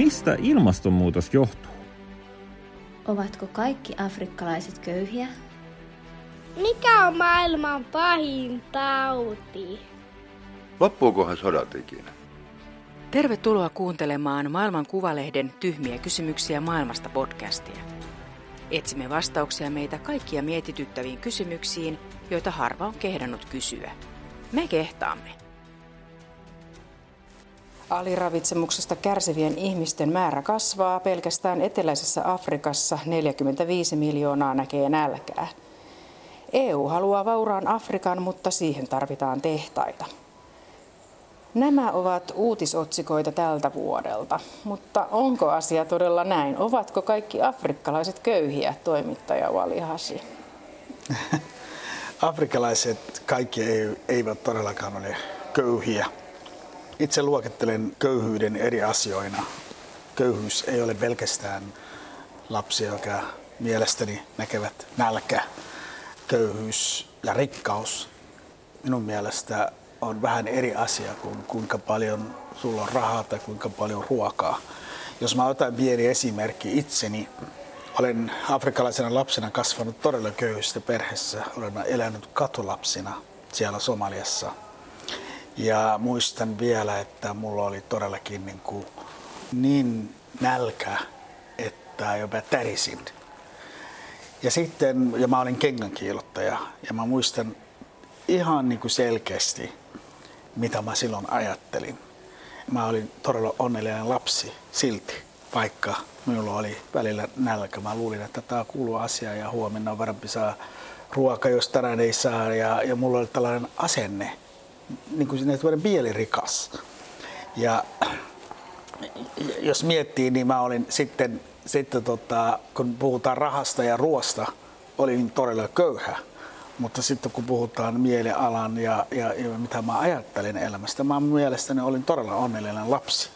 Mistä ilmastonmuutos johtuu? Ovatko kaikki afrikkalaiset köyhiä? Mikä on maailman pahin tauti? Loppuukohan sodat ikinä? Tervetuloa kuuntelemaan Maailman Kuvalehden Tyhmiä kysymyksiä maailmasta podcastia. Etsimme vastauksia meitä kaikkia mietityttäviin kysymyksiin, joita harva on kehdannut kysyä. Me kehtaamme. Aliravitsemuksesta kärsivien ihmisten määrä kasvaa. Pelkästään eteläisessä Afrikassa 45 miljoonaa näkee nälkää. EU haluaa vauraan Afrikan, mutta siihen tarvitaan tehtaita. Nämä ovat uutisotsikoita tältä vuodelta, mutta onko asia todella näin? Ovatko kaikki afrikkalaiset köyhiä, toimittaja Walihasi? Afrikkalaiset kaikki eivät todellakaan ole köyhiä. Itse luokittelen köyhyyden eri asioina. Köyhyys ei ole pelkästään lapsia, jotka mielestäni näkevät nälkä. Köyhyys ja rikkaus minun mielestä on vähän eri asia kuin kuinka paljon sulla on rahaa tai kuinka paljon ruokaa. Jos mä otan pieni esimerkki itseni, olen afrikkalaisena lapsena kasvanut todella köyhistä perheessä. Olen elänyt katulapsina siellä Somaliassa ja muistan vielä, että mulla oli todellakin niin, kuin niin nälkä, että jopa tärisin. Ja sitten, ja mä olin kengänkiilottaja, ja mä muistan ihan niin kuin selkeästi, mitä mä silloin ajattelin. Mä olin todella onnellinen lapsi silti, vaikka minulla oli välillä nälkä. Mä luulin, että tämä kuuluu asiaan ja huomenna on varmasti saa ruoka, jos tänään ei saa. Ja, ja mulla oli tällainen asenne, niin kuin sinne bielirikas. Ja jos miettii, niin mä olin sitten, sitten tota, kun puhutaan rahasta ja ruoasta, olin todella köyhä. Mutta sitten kun puhutaan mielialan ja, ja, ja mitä mä ajattelin elämästä, mä mielestäni olin todella onnellinen lapsi.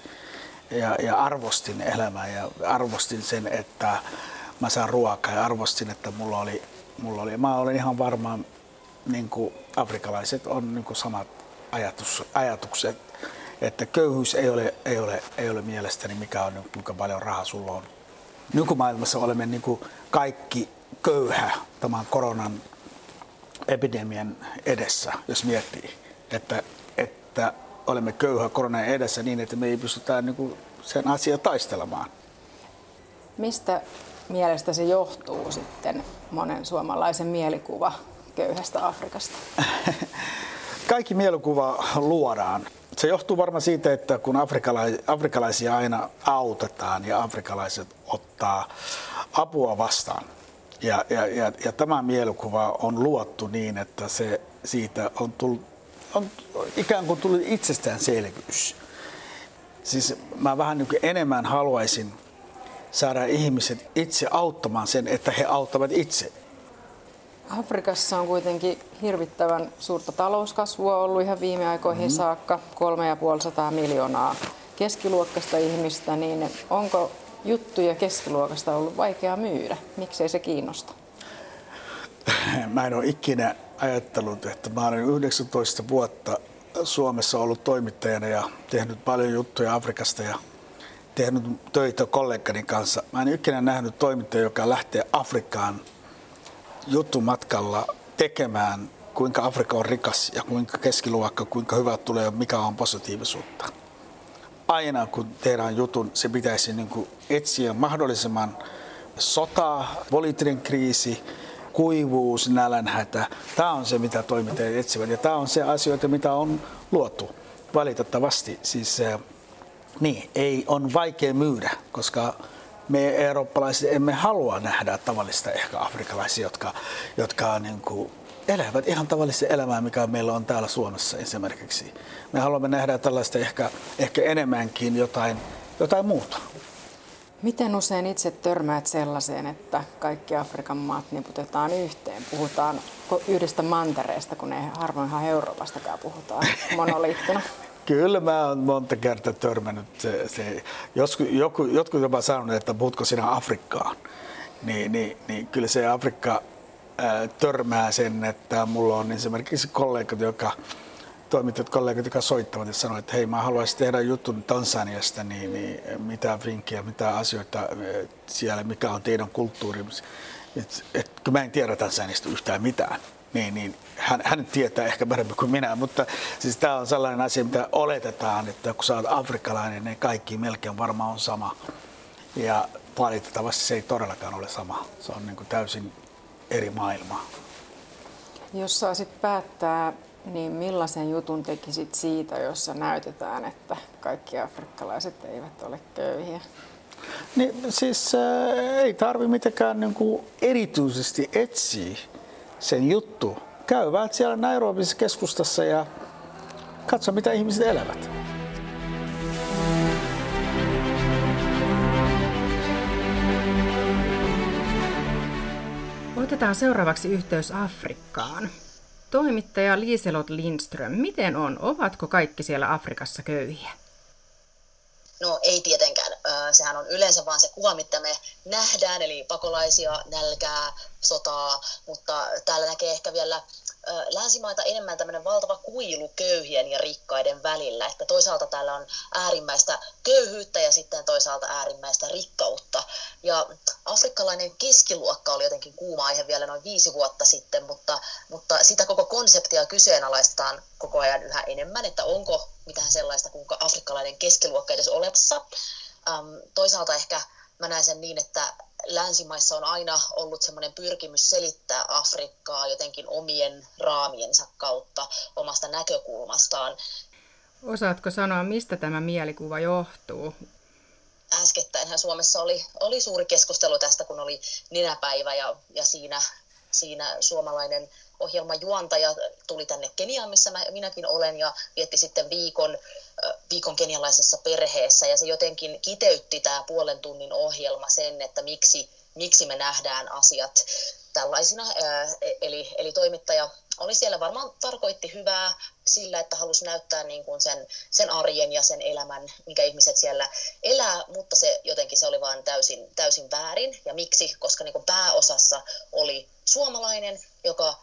Ja, ja arvostin elämää ja arvostin sen, että mä saan ruokaa ja arvostin, että mulla oli, mulla oli mä olin ihan varma, niin kuin afrikalaiset on niin kuin samat ajatus, ajatukset, että köyhyys ei ole, ei ole, ei ole mielestäni mikä on, kuinka paljon rahaa sulla on. Nykymaailmassa olemme niin kuin kaikki köyhä tämän koronan epidemian edessä, jos miettii, että, että olemme köyhä koronan edessä niin, että me ei pystytä niin kuin sen asian taistelemaan. Mistä mielestä se johtuu sitten monen suomalaisen mielikuva köyhästä Afrikasta? kaikki mielikuva luodaan. Se johtuu varmaan siitä, että kun afrikalaisia aina autetaan ja afrikalaiset ottaa apua vastaan. Ja, ja, ja, ja tämä mielikuva on luottu niin, että se siitä on, tullut, on ikään kuin tullut itsestäänselvyys. Siis mä vähän niin enemmän haluaisin saada ihmiset itse auttamaan sen, että he auttavat itse Afrikassa on kuitenkin hirvittävän suurta talouskasvua ollut ihan viime aikoihin mm-hmm. saakka, 3,5 miljoonaa keskiluokkaista ihmistä, niin onko juttuja keskiluokasta ollut vaikea myydä? Miksei se kiinnosta? Mä en ole ikinä ajattelut, että mä olen 19 vuotta Suomessa ollut toimittajana ja tehnyt paljon juttuja Afrikasta ja tehnyt töitä kollegani kanssa. Mä en ikinä nähnyt toimittaja, joka lähtee Afrikkaan juttumatkalla tekemään, kuinka Afrikka on rikas ja kuinka keskiluokka, kuinka hyvä tulee ja mikä on positiivisuutta. Aina kun tehdään jutun, se pitäisi niin kuin etsiä mahdollisimman sota, poliittinen kriisi, kuivuus, nälänhätä. Tämä on se, mitä toimittajat etsivät ja tämä on se asioita, mitä on luotu valitettavasti. Siis, niin, ei on vaikea myydä, koska me eurooppalaiset emme halua nähdä tavallista ehkä afrikalaisia, jotka, jotka niin kuin elävät ihan tavallista elämää, mikä meillä on täällä Suomessa esimerkiksi. Me haluamme nähdä tällaista ehkä, ehkä enemmänkin jotain, jotain muuta. Miten usein itse törmäät sellaiseen, että kaikki Afrikan maat niputetaan yhteen? Puhutaan yhdestä mantereesta, kun ei harvoinhan Euroopastakaan puhutaan monoliittina. Kyllä mä oon monta kertaa törmännyt. Se, se, joku, jotkut jopa sanonut, että puhutko sinä Afrikkaan. Niin, niin, niin kyllä se Afrikka ää, törmää sen, että mulla on esimerkiksi kollegat, joka toimittajat, kollegat, jotka soittavat ja sanoivat, että hei, mä haluaisin tehdä jutun Tansaniasta, niin, niin mitä vinkkiä, mitä asioita siellä, mikä on teidän kulttuuri. Et, et, kun mä en tiedä Tansaniasta yhtään mitään, niin, niin hän, hän tietää ehkä paremmin kuin minä, mutta siis tämä on sellainen asia, mitä oletetaan, että kun sä oot afrikkalainen, niin kaikki melkein varmaan on sama. Ja valitettavasti se ei todellakaan ole sama. Se on niin kuin täysin eri maailma. Jos saisit päättää, niin millaisen jutun tekisit siitä, jossa näytetään, että kaikki afrikkalaiset eivät ole köyhiä? Niin, siis äh, ei tarvi mitenkään niin kuin erityisesti etsiä sen juttu. Käyvät siellä Nairobissa keskustassa ja katso, mitä ihmiset elävät. Otetaan seuraavaksi yhteys Afrikkaan. Toimittaja Liiselot Lindström, miten on? Ovatko kaikki siellä Afrikassa köyhiä? No ei tietenkään. Sehän on yleensä vain se kuva, mitä me nähdään, eli pakolaisia, nälkää, sotaa, mutta täällä näkee ehkä vielä länsimaita enemmän tämmöinen valtava kuilu köyhien ja rikkaiden välillä, että toisaalta täällä on äärimmäistä köyhyyttä ja sitten toisaalta äärimmäistä rikkautta. Ja afrikkalainen keskiluokka oli jotenkin kuuma aihe vielä noin viisi vuotta sitten, mutta, mutta sitä koko konseptia kyseenalaistaan koko ajan yhä enemmän, että onko mitään sellaista kuin afrikkalainen keskiluokka edes olemassa. toisaalta ehkä mä näen sen niin, että länsimaissa on aina ollut semmoinen pyrkimys selittää Afrikkaa jotenkin omien raamiensa kautta, omasta näkökulmastaan. Osaatko sanoa, mistä tämä mielikuva johtuu? Äskettäinhän Suomessa oli, oli suuri keskustelu tästä, kun oli ninäpäivä ja, ja siinä, siinä suomalainen ohjelman juontaja tuli tänne Keniaan, missä mä, minäkin olen, ja vietti sitten viikon, viikon kenialaisessa perheessä, ja se jotenkin kiteytti tämä puolen tunnin ohjelma sen, että miksi, miksi me nähdään asiat tällaisina. Eli, eli toimittaja oli siellä varmaan tarkoitti hyvää sillä, että halusi näyttää niin kuin sen, sen arjen ja sen elämän, mikä ihmiset siellä elää, mutta se jotenkin se oli vaan täysin, täysin väärin. Ja miksi? Koska niin kuin pääosassa oli suomalainen, joka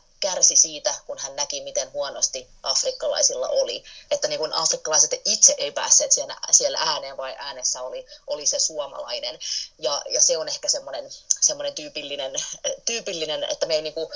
kärsi siitä, kun hän näki, miten huonosti afrikkalaisilla oli. Että niin kuin afrikkalaiset itse ei päässeet siellä, siellä ääneen, vai äänessä oli, oli se suomalainen. Ja, ja se on ehkä semmoinen, semmoinen tyypillinen, tyypillinen, että me, niin kuin,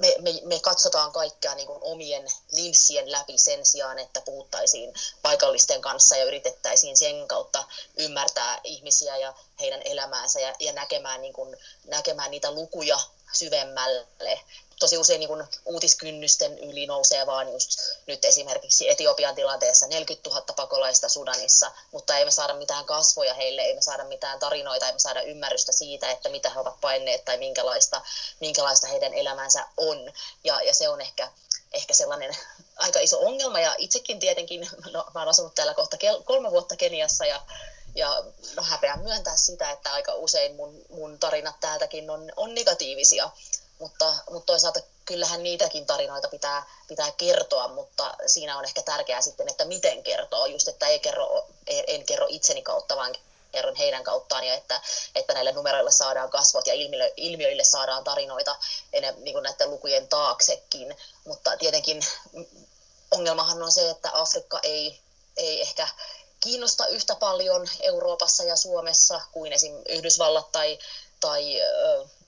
me, me, me katsotaan kaikkea niin kuin omien linssien läpi sen sijaan, että puhuttaisiin paikallisten kanssa ja yritettäisiin sen kautta ymmärtää ihmisiä ja heidän elämäänsä ja, ja näkemään, niin kuin, näkemään niitä lukuja syvemmälle tosi usein niin uutiskynnysten yli nousee vaan just nyt esimerkiksi Etiopian tilanteessa 40 000 pakolaista Sudanissa, mutta ei me saada mitään kasvoja heille, ei me saada mitään tarinoita, ei me saada ymmärrystä siitä, että mitä he ovat paineet tai minkälaista, minkälaista heidän elämänsä on. Ja, ja se on ehkä, ehkä sellainen aika iso ongelma ja itsekin tietenkin, no, mä olen asunut täällä kohta kolme vuotta Keniassa ja ja no, häpeän myöntää sitä, että aika usein mun, mun tarinat täältäkin on, on negatiivisia mutta, mutta toisaalta kyllähän niitäkin tarinoita pitää, pitää kertoa, mutta siinä on ehkä tärkeää sitten, että miten kertoo, just että ei kerro, en kerro itseni kautta, vaan kerron heidän kauttaan ja että, että näille numeroille saadaan kasvot ja ilmiö, ilmiöille saadaan tarinoita ennen, niin kuin näiden lukujen taaksekin. Mutta tietenkin ongelmahan on se, että Afrikka ei, ei ehkä kiinnosta yhtä paljon Euroopassa ja Suomessa kuin esim. Yhdysvallat tai, tai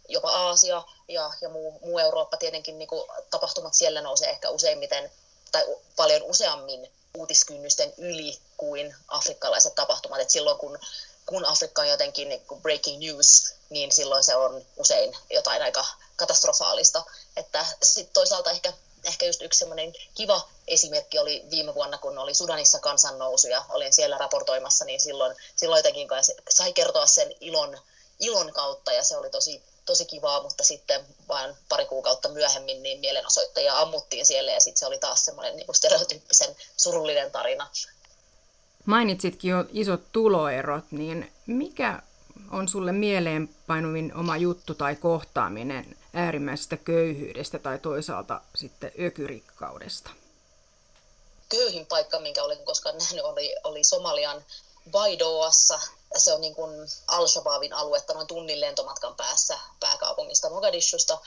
jopa Aasia ja, ja muu, muu Eurooppa tietenkin niin kuin tapahtumat siellä nousee ehkä useimmiten tai paljon useammin uutiskynnysten yli kuin afrikkalaiset tapahtumat. Et silloin kun, kun Afrikka on jotenkin niin kuin breaking news, niin silloin se on usein jotain aika katastrofaalista. Että sit toisaalta ehkä, ehkä just yksi semmoinen kiva esimerkki oli viime vuonna, kun oli Sudanissa kansannousu ja olin siellä raportoimassa, niin silloin, silloin jotenkin sai kertoa sen ilon, ilon kautta ja se oli tosi tosi kivaa, mutta sitten vain pari kuukautta myöhemmin niin mielenosoittajia ammuttiin siellä ja sitten se oli taas semmoinen niin stereotyyppisen surullinen tarina. Mainitsitkin jo isot tuloerot, niin mikä on sulle mieleenpainuvin oma juttu tai kohtaaminen äärimmäisestä köyhyydestä tai toisaalta sitten ökyrikkaudesta? Köyhin paikka, minkä olen koskaan nähnyt, oli, oli Somalian Baidoassa se on niin kuin Al-Shabaabin aluetta noin tunnin lentomatkan päässä pääkaupungista Mogadishusta.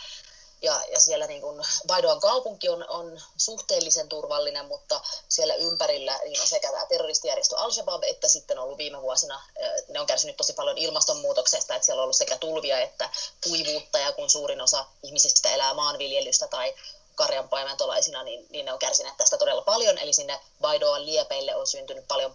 Ja, ja siellä niin kuin Baidoan kaupunki on, on suhteellisen turvallinen, mutta siellä ympärillä niin on sekä tämä terroristijärjestö Al-Shabaab, että sitten ollut viime vuosina, ne on kärsinyt tosi paljon ilmastonmuutoksesta, että siellä on ollut sekä tulvia että kuivuutta, ja kun suurin osa ihmisistä elää maanviljelystä tai karjan paimentolaisina, niin, niin ne on kärsineet tästä todella paljon. Eli sinne Baidoan liepeille on syntynyt paljon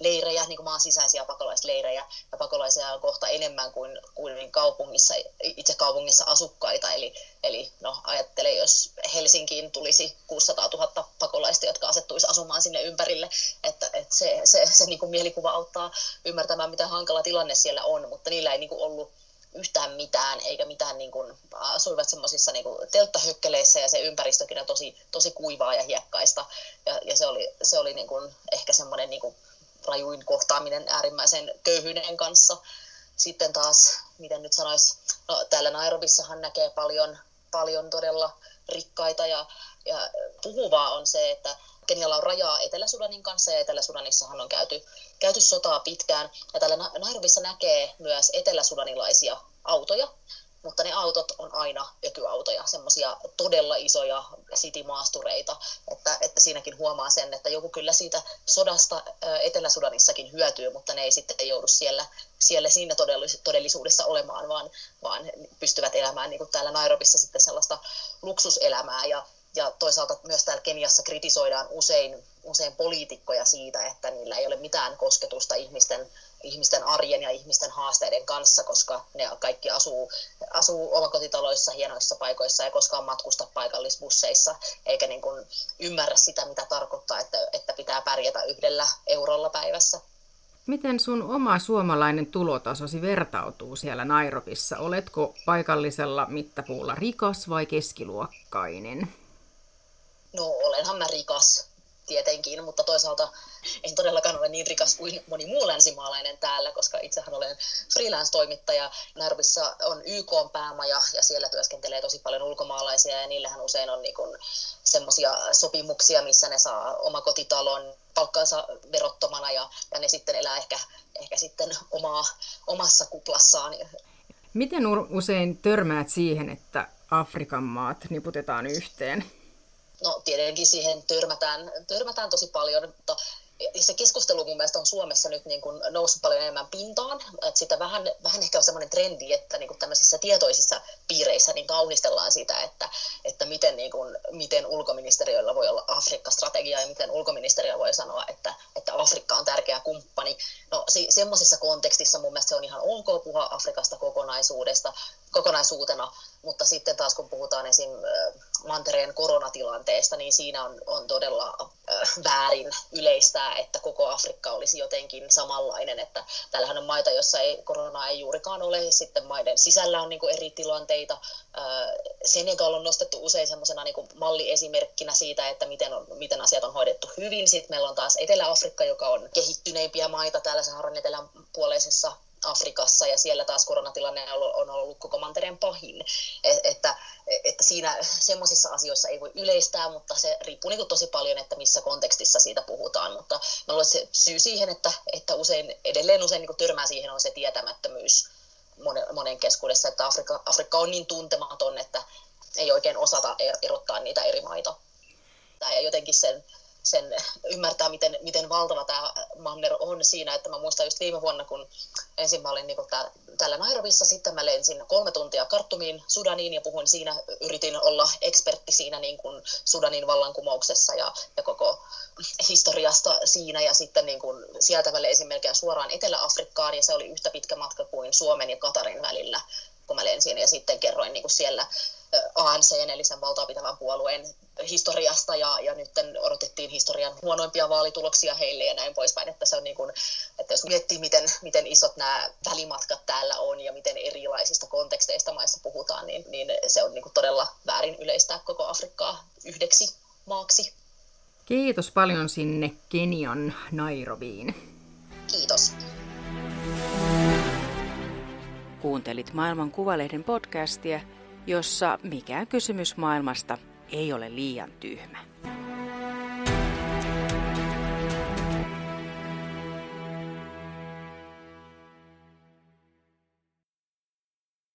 pakolaisleirejä, niin kuin maan sisäisiä pakolaisleirejä, ja pakolaisia on kohta enemmän kuin, kuin kaupungissa, itse kaupungissa asukkaita. Eli, eli no, ajattele, jos Helsinkiin tulisi 600 000 pakolaista, jotka asettuisi asumaan sinne ympärille, että, että se, se, se niin kuin mielikuva auttaa ymmärtämään, mitä hankala tilanne siellä on, mutta niillä ei niin kuin ollut yhtään mitään, eikä mitään, niin kuin, asuivat semmoisissa niin telttahökkeleissä ja se ympäristökin on tosi, tosi kuivaa ja hiekkaista. Ja, ja se oli, se oli niin kuin, ehkä semmoinen niin kuin, rajuin kohtaaminen äärimmäisen köyhyyden kanssa. Sitten taas, miten nyt sanoisi, no, täällä Nairobissahan näkee paljon, paljon todella rikkaita ja, ja puhuvaa on se, että Kenialla on rajaa Etelä-Sudanin kanssa ja Etelä-Sudanissahan on käyty, käyty sotaa pitkään. Ja täällä Nairobissa näkee myös etelä-sudanilaisia autoja, mutta ne autot on aina ökyautoja, semmoisia todella isoja sitimaastureita, että, että siinäkin huomaa sen, että joku kyllä siitä sodasta Etelä-Sudanissakin hyötyy, mutta ne ei sitten joudu siellä, siellä siinä todellisuudessa olemaan, vaan, vaan pystyvät elämään niin kuin täällä Nairobissa sitten sellaista luksuselämää. Ja ja toisaalta myös täällä Keniassa kritisoidaan usein, usein poliitikkoja siitä, että niillä ei ole mitään kosketusta ihmisten, ihmisten arjen ja ihmisten haasteiden kanssa, koska ne kaikki asuu, asuu omakotitaloissa, hienoissa paikoissa ja koskaan matkusta paikallisbusseissa, eikä niin kuin ymmärrä sitä, mitä tarkoittaa, että, että pitää pärjätä yhdellä eurolla päivässä. Miten sun oma suomalainen tulotasosi vertautuu siellä Nairobissa? Oletko paikallisella mittapuulla rikas vai keskiluokkainen? no olenhan mä rikas tietenkin, mutta toisaalta en todellakaan ole niin rikas kuin moni muu länsimaalainen täällä, koska itsehän olen freelance-toimittaja. Nairobissa on YK päämaja ja siellä työskentelee tosi paljon ulkomaalaisia ja niillähän usein on niin semmoisia sopimuksia, missä ne saa omakotitalon palkkansa verottomana ja, ja ne sitten elää ehkä, ehkä sitten omaa, omassa kuplassaan. Miten usein törmäät siihen, että Afrikan maat niputetaan yhteen? No tietenkin siihen törmätään, törmätään tosi paljon, mutta se keskustelu mun mielestä on Suomessa nyt niin kuin noussut paljon enemmän pintaan. Että sitä vähän, vähän ehkä on semmoinen trendi, että niin kuin tämmöisissä tietoisissa piireissä niin kaunistellaan sitä, että, että miten, niin kuin, miten ulkoministeriöllä voi olla Afrikka-strategia ja miten ulkoministeriö voi sanoa, että, että Afrikka on tärkeä kumppani. No se, semmoisessa kontekstissa mun mielestä se on ihan ok puhua Afrikasta kokonaisuudesta, kokonaisuutena, mutta sitten taas kun puhutaan esim. mantereen koronatilanteesta, niin siinä on, on todella väärin yleistää, että koko Afrikka olisi jotenkin samanlainen, että täällähän on maita, joissa ei, koronaa ei juurikaan ole, sitten maiden sisällä on niin kuin eri tilanteita. Senegal on nostettu usein semmoisena niin malliesimerkkinä siitä, että miten, on, miten asiat on hoidettu hyvin. Sitten meillä on taas Etelä-Afrikka, joka on kehittyneimpiä maita täällä Saharan etelänpuoleisessa Afrikassa ja siellä taas koronatilanne on ollut koko mantereen pahin. E, että, että siinä semmoisissa asioissa ei voi yleistää, mutta se riippuu niin tosi paljon, että missä kontekstissa siitä puhutaan. Mutta mä luulen, se syy siihen, että, että usein, edelleen usein niin törmää siihen on se tietämättömyys monen, monen keskuudessa, että Afrikka, Afrikka on niin tuntematon, että ei oikein osata er, erottaa niitä eri maita. Ja jotenkin sen sen ymmärtää, miten, miten valtava tämä manner on siinä, että mä muistan just viime vuonna, kun ensin mä olin niin tää, täällä Nairobissa, sitten mä lensin kolme tuntia Kartumiin, Sudaniin ja puhuin siinä, yritin olla ekspertti siinä niin kuin Sudanin vallankumouksessa ja, ja koko historiasta siinä ja sitten niin kuin sieltä lensin melkein suoraan Etelä-Afrikkaan ja se oli yhtä pitkä matka kuin Suomen ja Katarin välillä, kun mä lensin ja sitten kerroin niin kuin siellä ANC, eli sen valtaa pitävän puolueen historiasta ja, ja nyt odotettiin historian huonoimpia vaalituloksia heille ja näin poispäin, että se on niin kuin, että jos miettii, miten, miten isot nämä välimatkat täällä on ja miten erilaisista konteksteista maissa puhutaan, niin, niin se on niin kuin todella väärin yleistää koko Afrikkaa yhdeksi maaksi. Kiitos paljon sinne Kenian Nairobiin. Kiitos. Kuuntelit Maailman Kuvalehden podcastia, jossa mikään kysymys maailmasta ei ole liian tyhmä.